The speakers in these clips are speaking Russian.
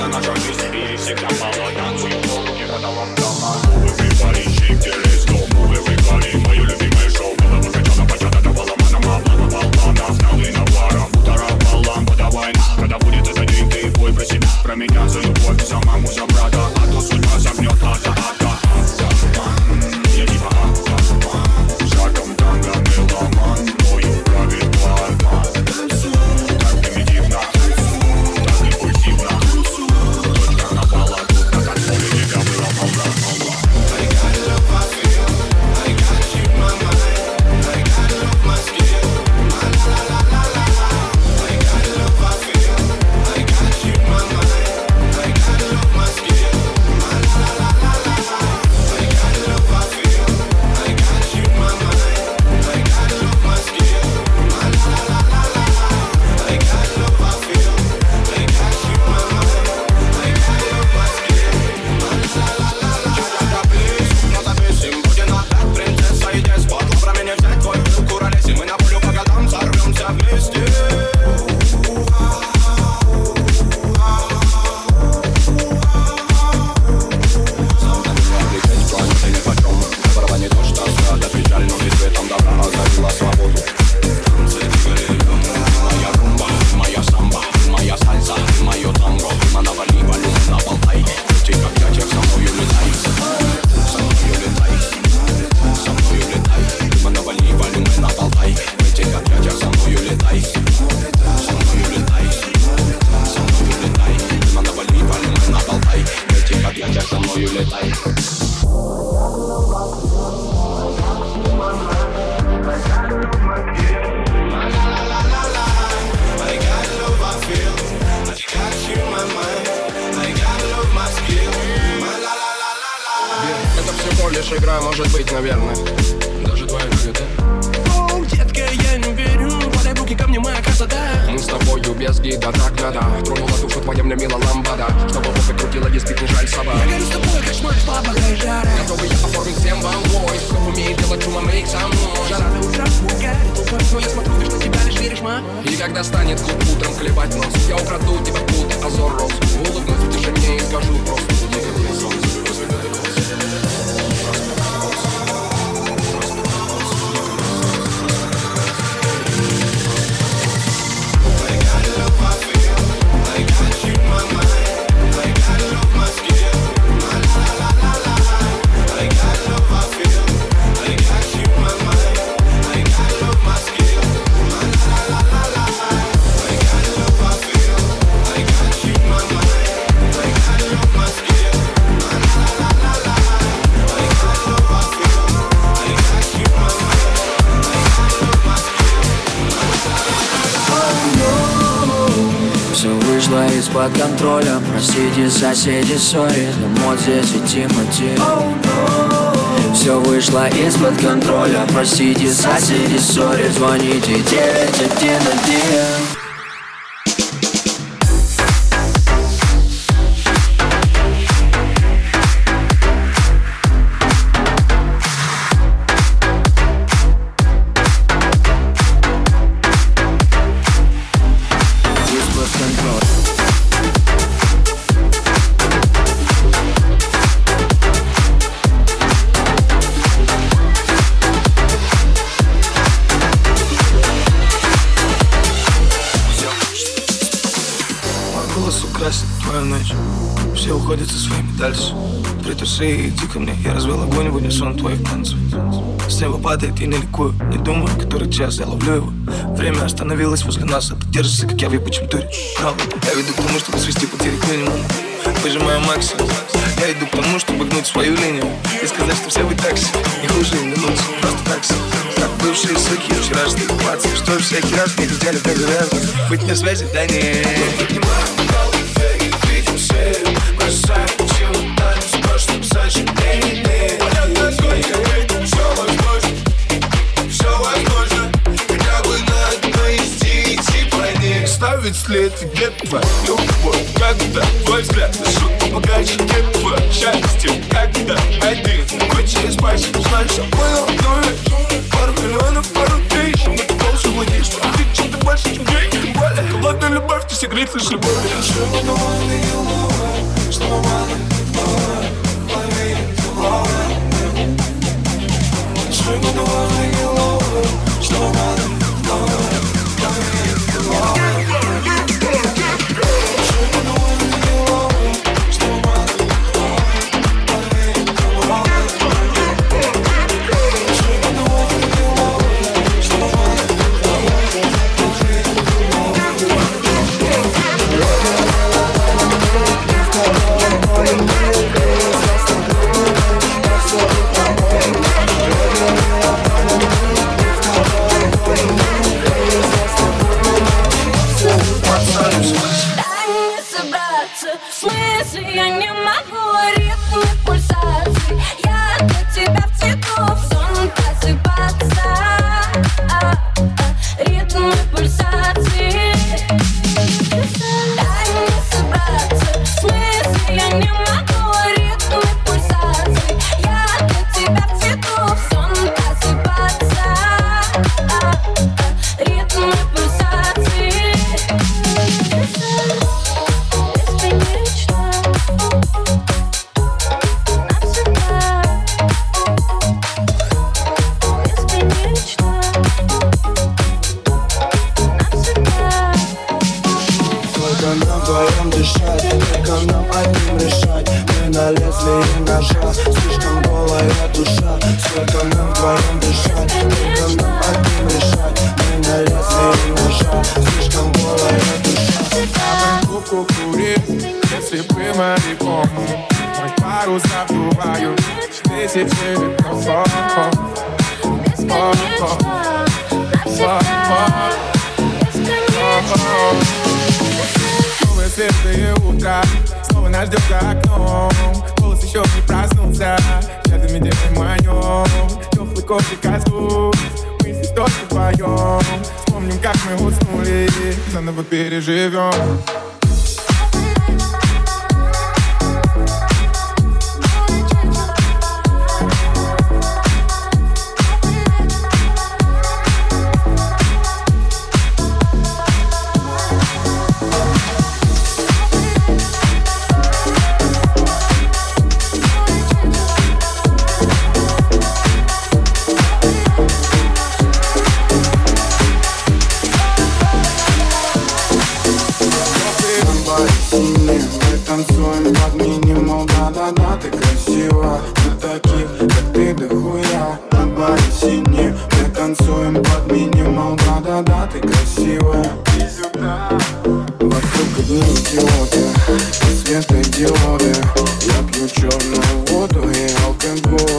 Это наша жизнь и всегда полно Танцуем полу, не потолок дома Выпьем парень, соседи, сори Но вот здесь и Тимати Все вышло из-под контроля Простите, соседи, сори Звоните 911 Все уходят со своими дальше. Притуси, иди ко мне Я развел огонь в унисон твоих танцев. С неба падает и не ликую Не думаю, который час я ловлю его. Время остановилось возле нас А ты держишься, как я в ебучем туре. Правда, я веду к тому, чтобы свести потери к минимуму. Выжимаю максимум. Я иду к тому, чтобы гнуть свою линию. И сказать, что все вы такси Не хуже, не лучше, просто такси. Как бывшие суки, вчерашние пацы Что всякий раз мне летели так грязно. Быть на связи, да нет. Ставить след где твоя любовь Когда твой взгляд на шутку Где твое счастье, когда один через пальчик Знаешь, понял одну вещь Пару миллионов, пару тысяч. Но ты владеть, что ты чем-то больше, чем деньги Тем более, холодная любовь, ты секрет лишь любовь. Дай кукурит Если бы моряком Мой парус обдуваю Тысячи ветров Бесконечно Навсегда Новое светлое утро Снова нас ждет за окном Голос еще не проснулся Рядом идем моем Теплый кофе коснусь Мы здесь только вдвоем Вспомним, как мы уснули Заново переживем Черную воду и алкоголь.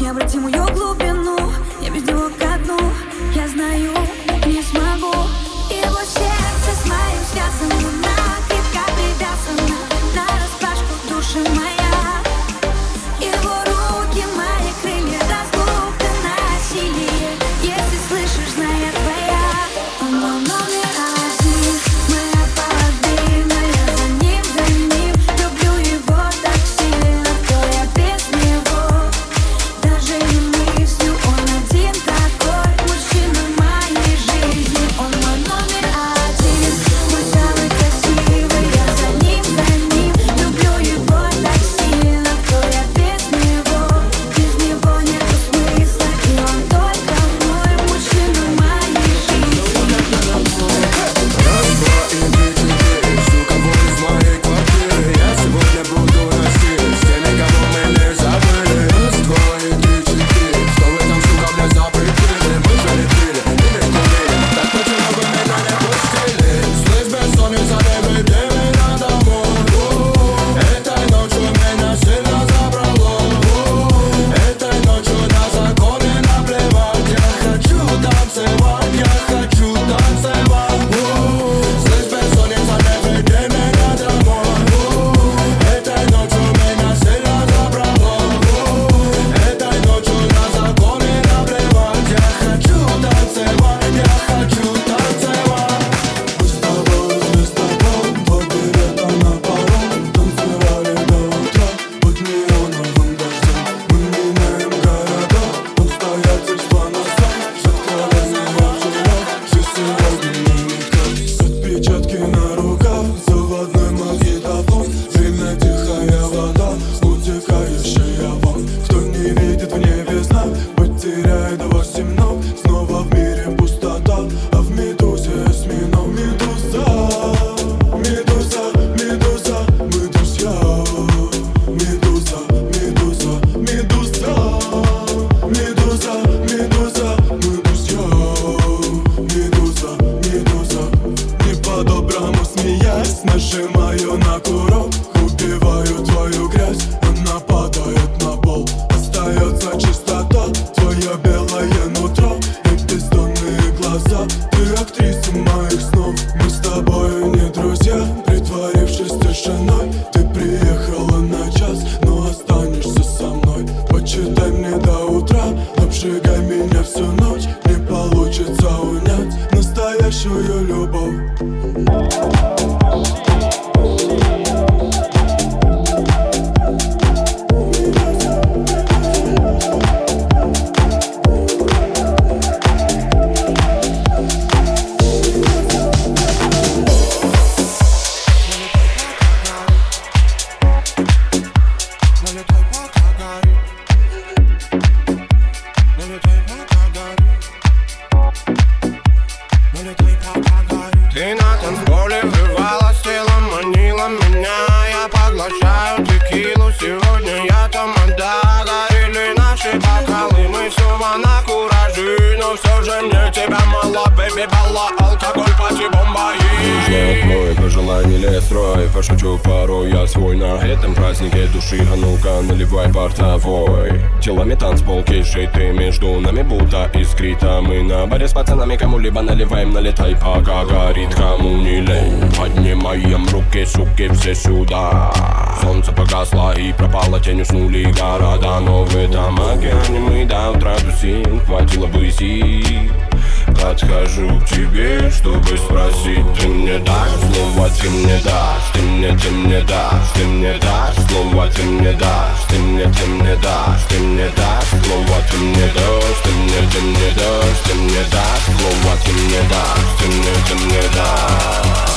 необратимую глубину. Я без него ко дну, я знаю, не смогу. Его сердце с моим сердцем небо наливаем, налетай, пока горит, кому не лень Поднимаем руки, суки, все сюда. Солнце погасло и пропало, тень уснули города Но в этом океане мы до утра тусим, хватило бы сил подхожу к тебе, чтобы спросить Ты мне дашь слово, ты мне дашь, ты мне, ты мне дашь Ты мне дашь слово, ты мне дашь, ты мне, ты мне дашь Ты мне дашь слово, ты мне дашь, ты мне, ты мне дашь Ты мне дашь слово, ты мне дашь, ты мне, ты мне дашь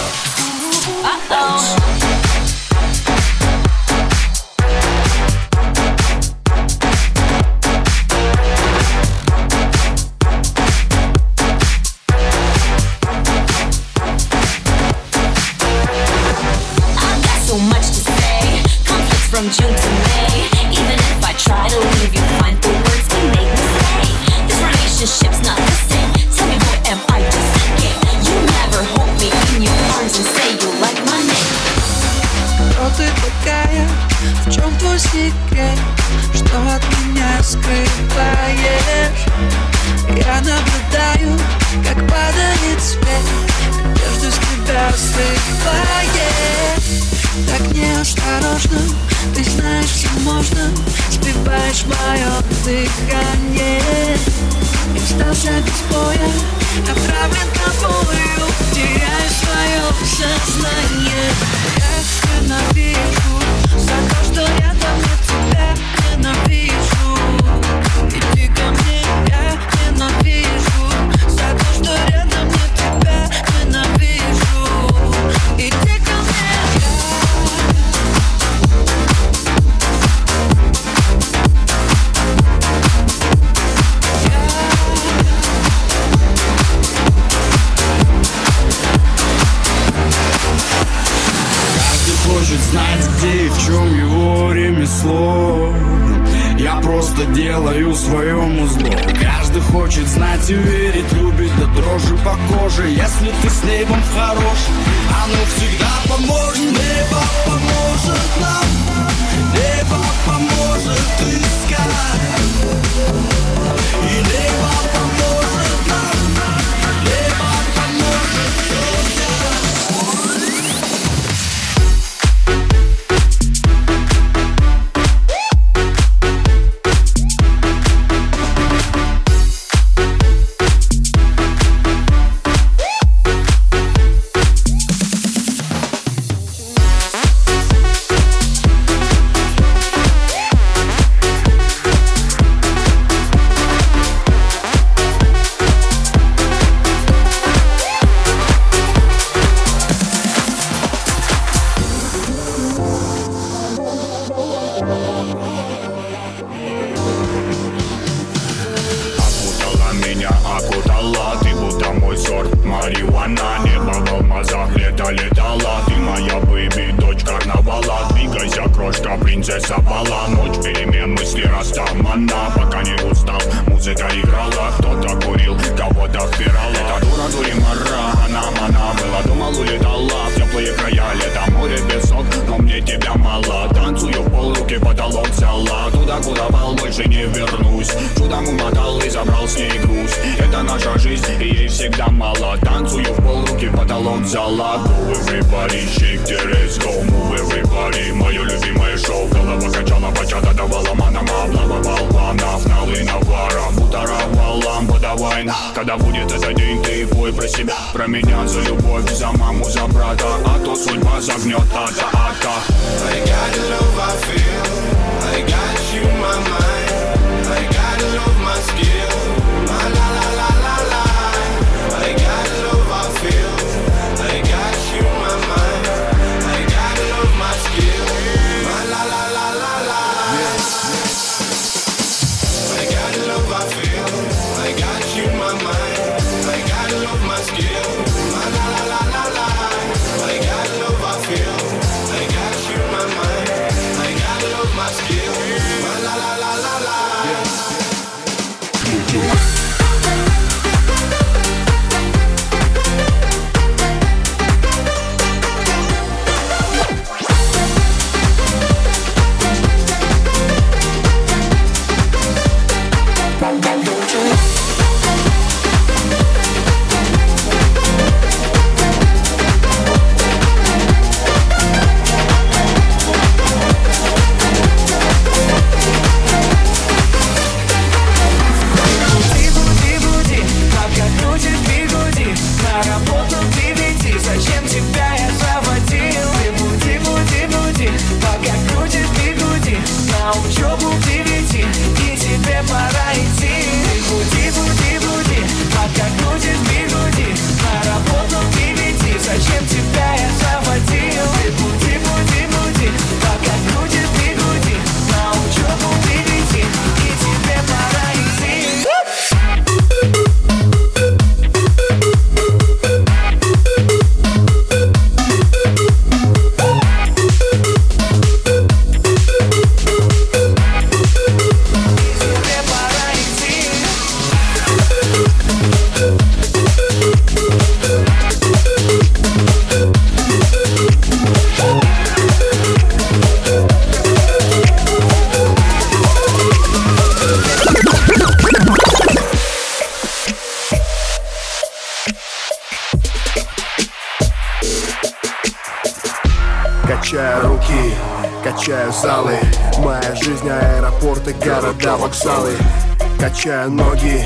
Качаю ноги,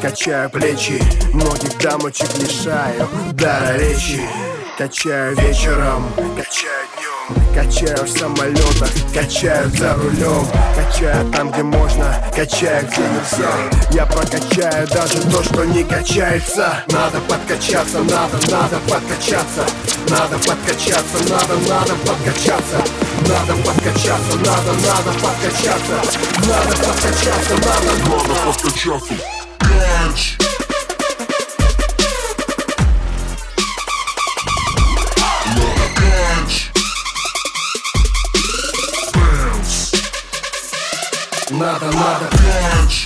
качаю плечи Многих дамочек лишаю дара речи. Качаю вечером, качаю днем Качаю в самолетах, качаю за рулем Качаю там, где можно, качаю, где нельзя Я прокачаю даже то, что не качается. Надо подкачаться, надо, надо подкачаться. Надо подкачаться, надо, надо подкачаться. Надо подкачаться, надо, надо подкачаться. Надо подкачаться, надо, надо подкачаться. Кач! Надо, надо, кач!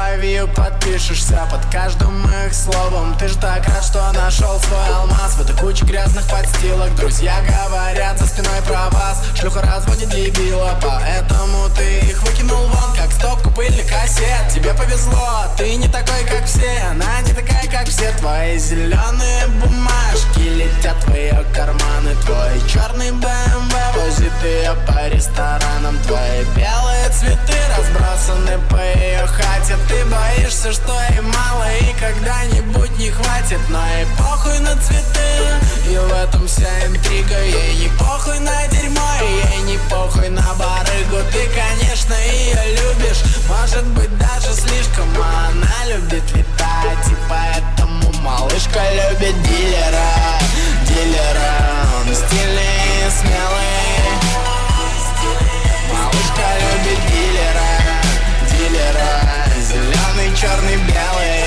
Кровью подпишешься под каждым их словом. Ты ж так рад, что нашел свой алмаз. В этой куче грязных подстилок Друзья говорят за спиной про вас. Шлюха разводит дебила Поэтому ты их выкинул вон Как стопку пыльных кассет. Тебе повезло, ты не такой, как все. Она не такая, как все Твои зеленые бумажки. Летят в ее карманы Твой черный БМВ. Возит ее по ресторанам Твои белые цветы разбросаны по ее хате ты боишься, что и мало И когда-нибудь не хватит. Но и похуй на цветы И в этом вся интрига. Ей не похуй на дерьмо и Ей не похуй на барыгу. Ты, конечно, ее любишь Может быть, даже слишком. А она любит летать И поэтому малышка любит дилера Дилера. Он стильный и смелый Малышка любит дилера Дилера черный, черный, белый.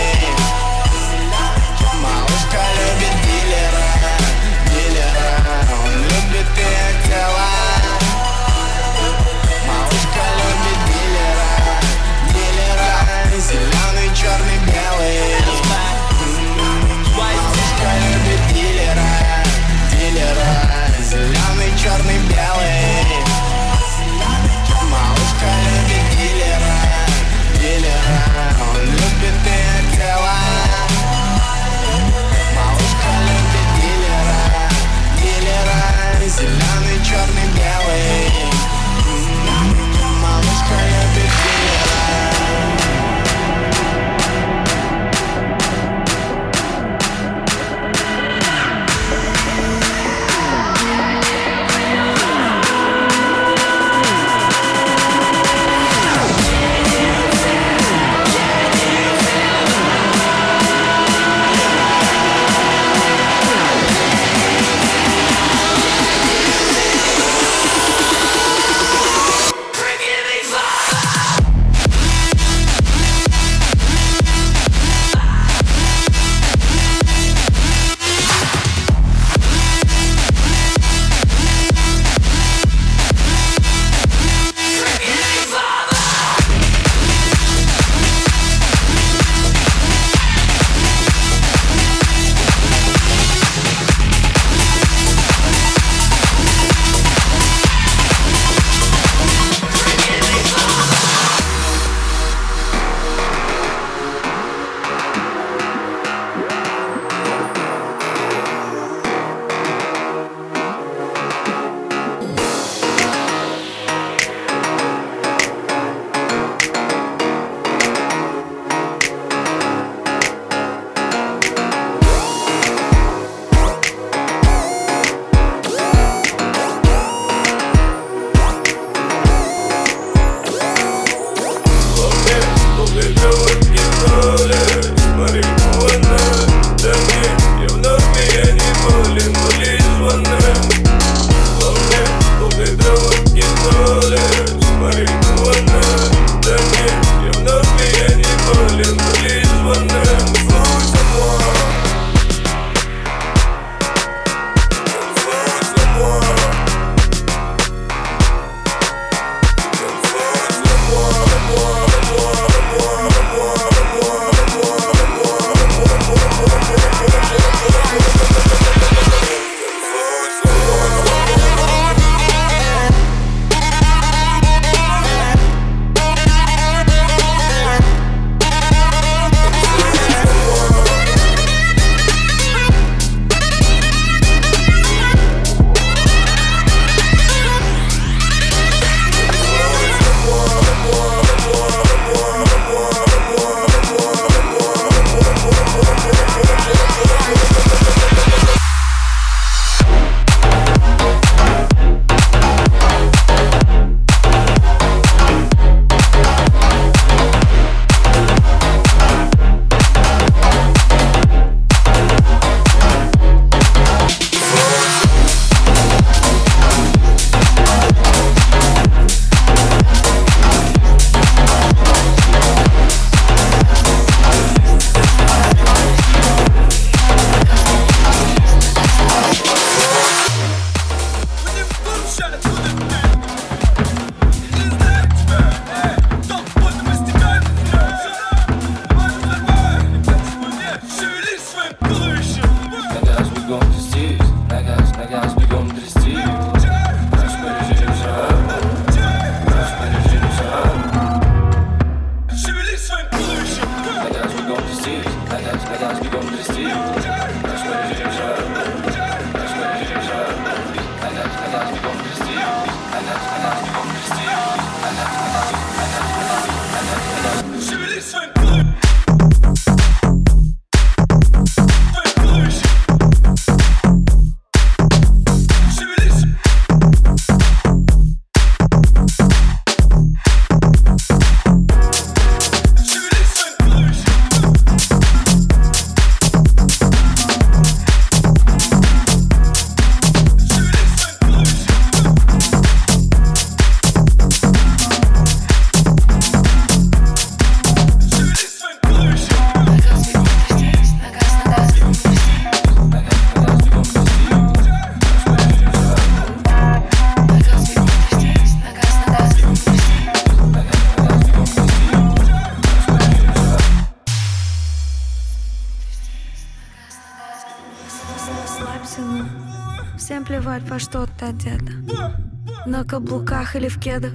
Каблуках или в кедах.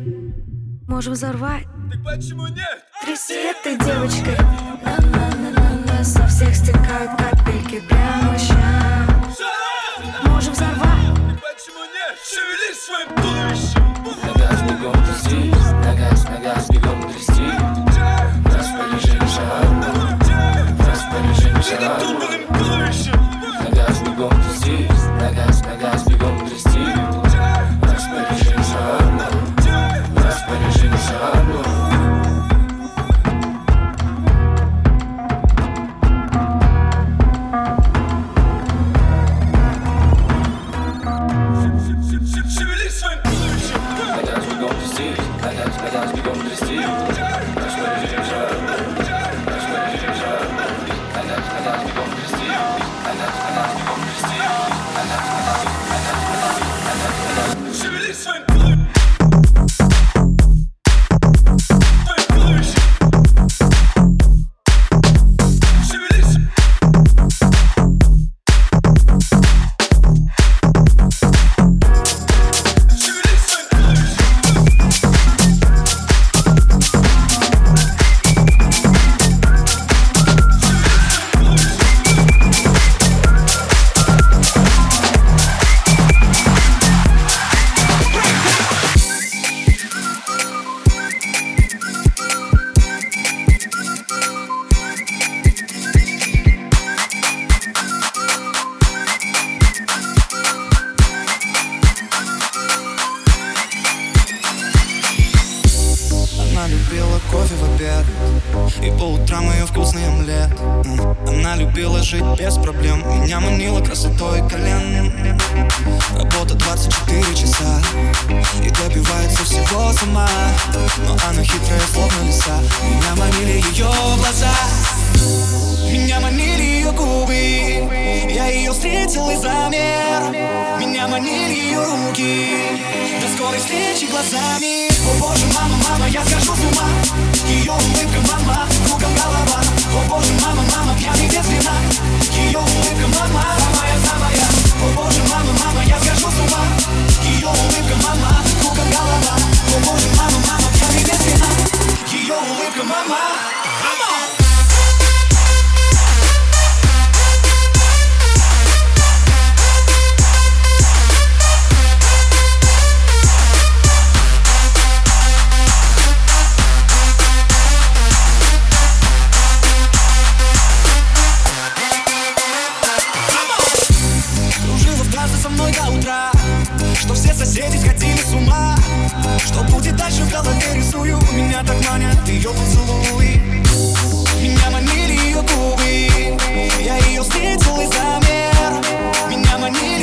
Можем взорвать. Так почему нет? Тряси этой девочкой. На-на-на-на-на Со всех стекают капельки прямо сейчас Можем взорвать. Так почему нет? Шевелись своим туловищем. На газ бегом трясти На газ, на газ До скорой встречи глазами. О боже, мама, мама, я схожу с ума. Ее улыбка, мама, кругом голова. О боже, мама, мама, пьяный без вина. Ее улыбка, мама, до утра Что все соседи сходили с ума. Что будет дальше в голове рисую Меня так манят ее поцелуи. Меня манили ее губы Я ее встретил и замер. Меня манили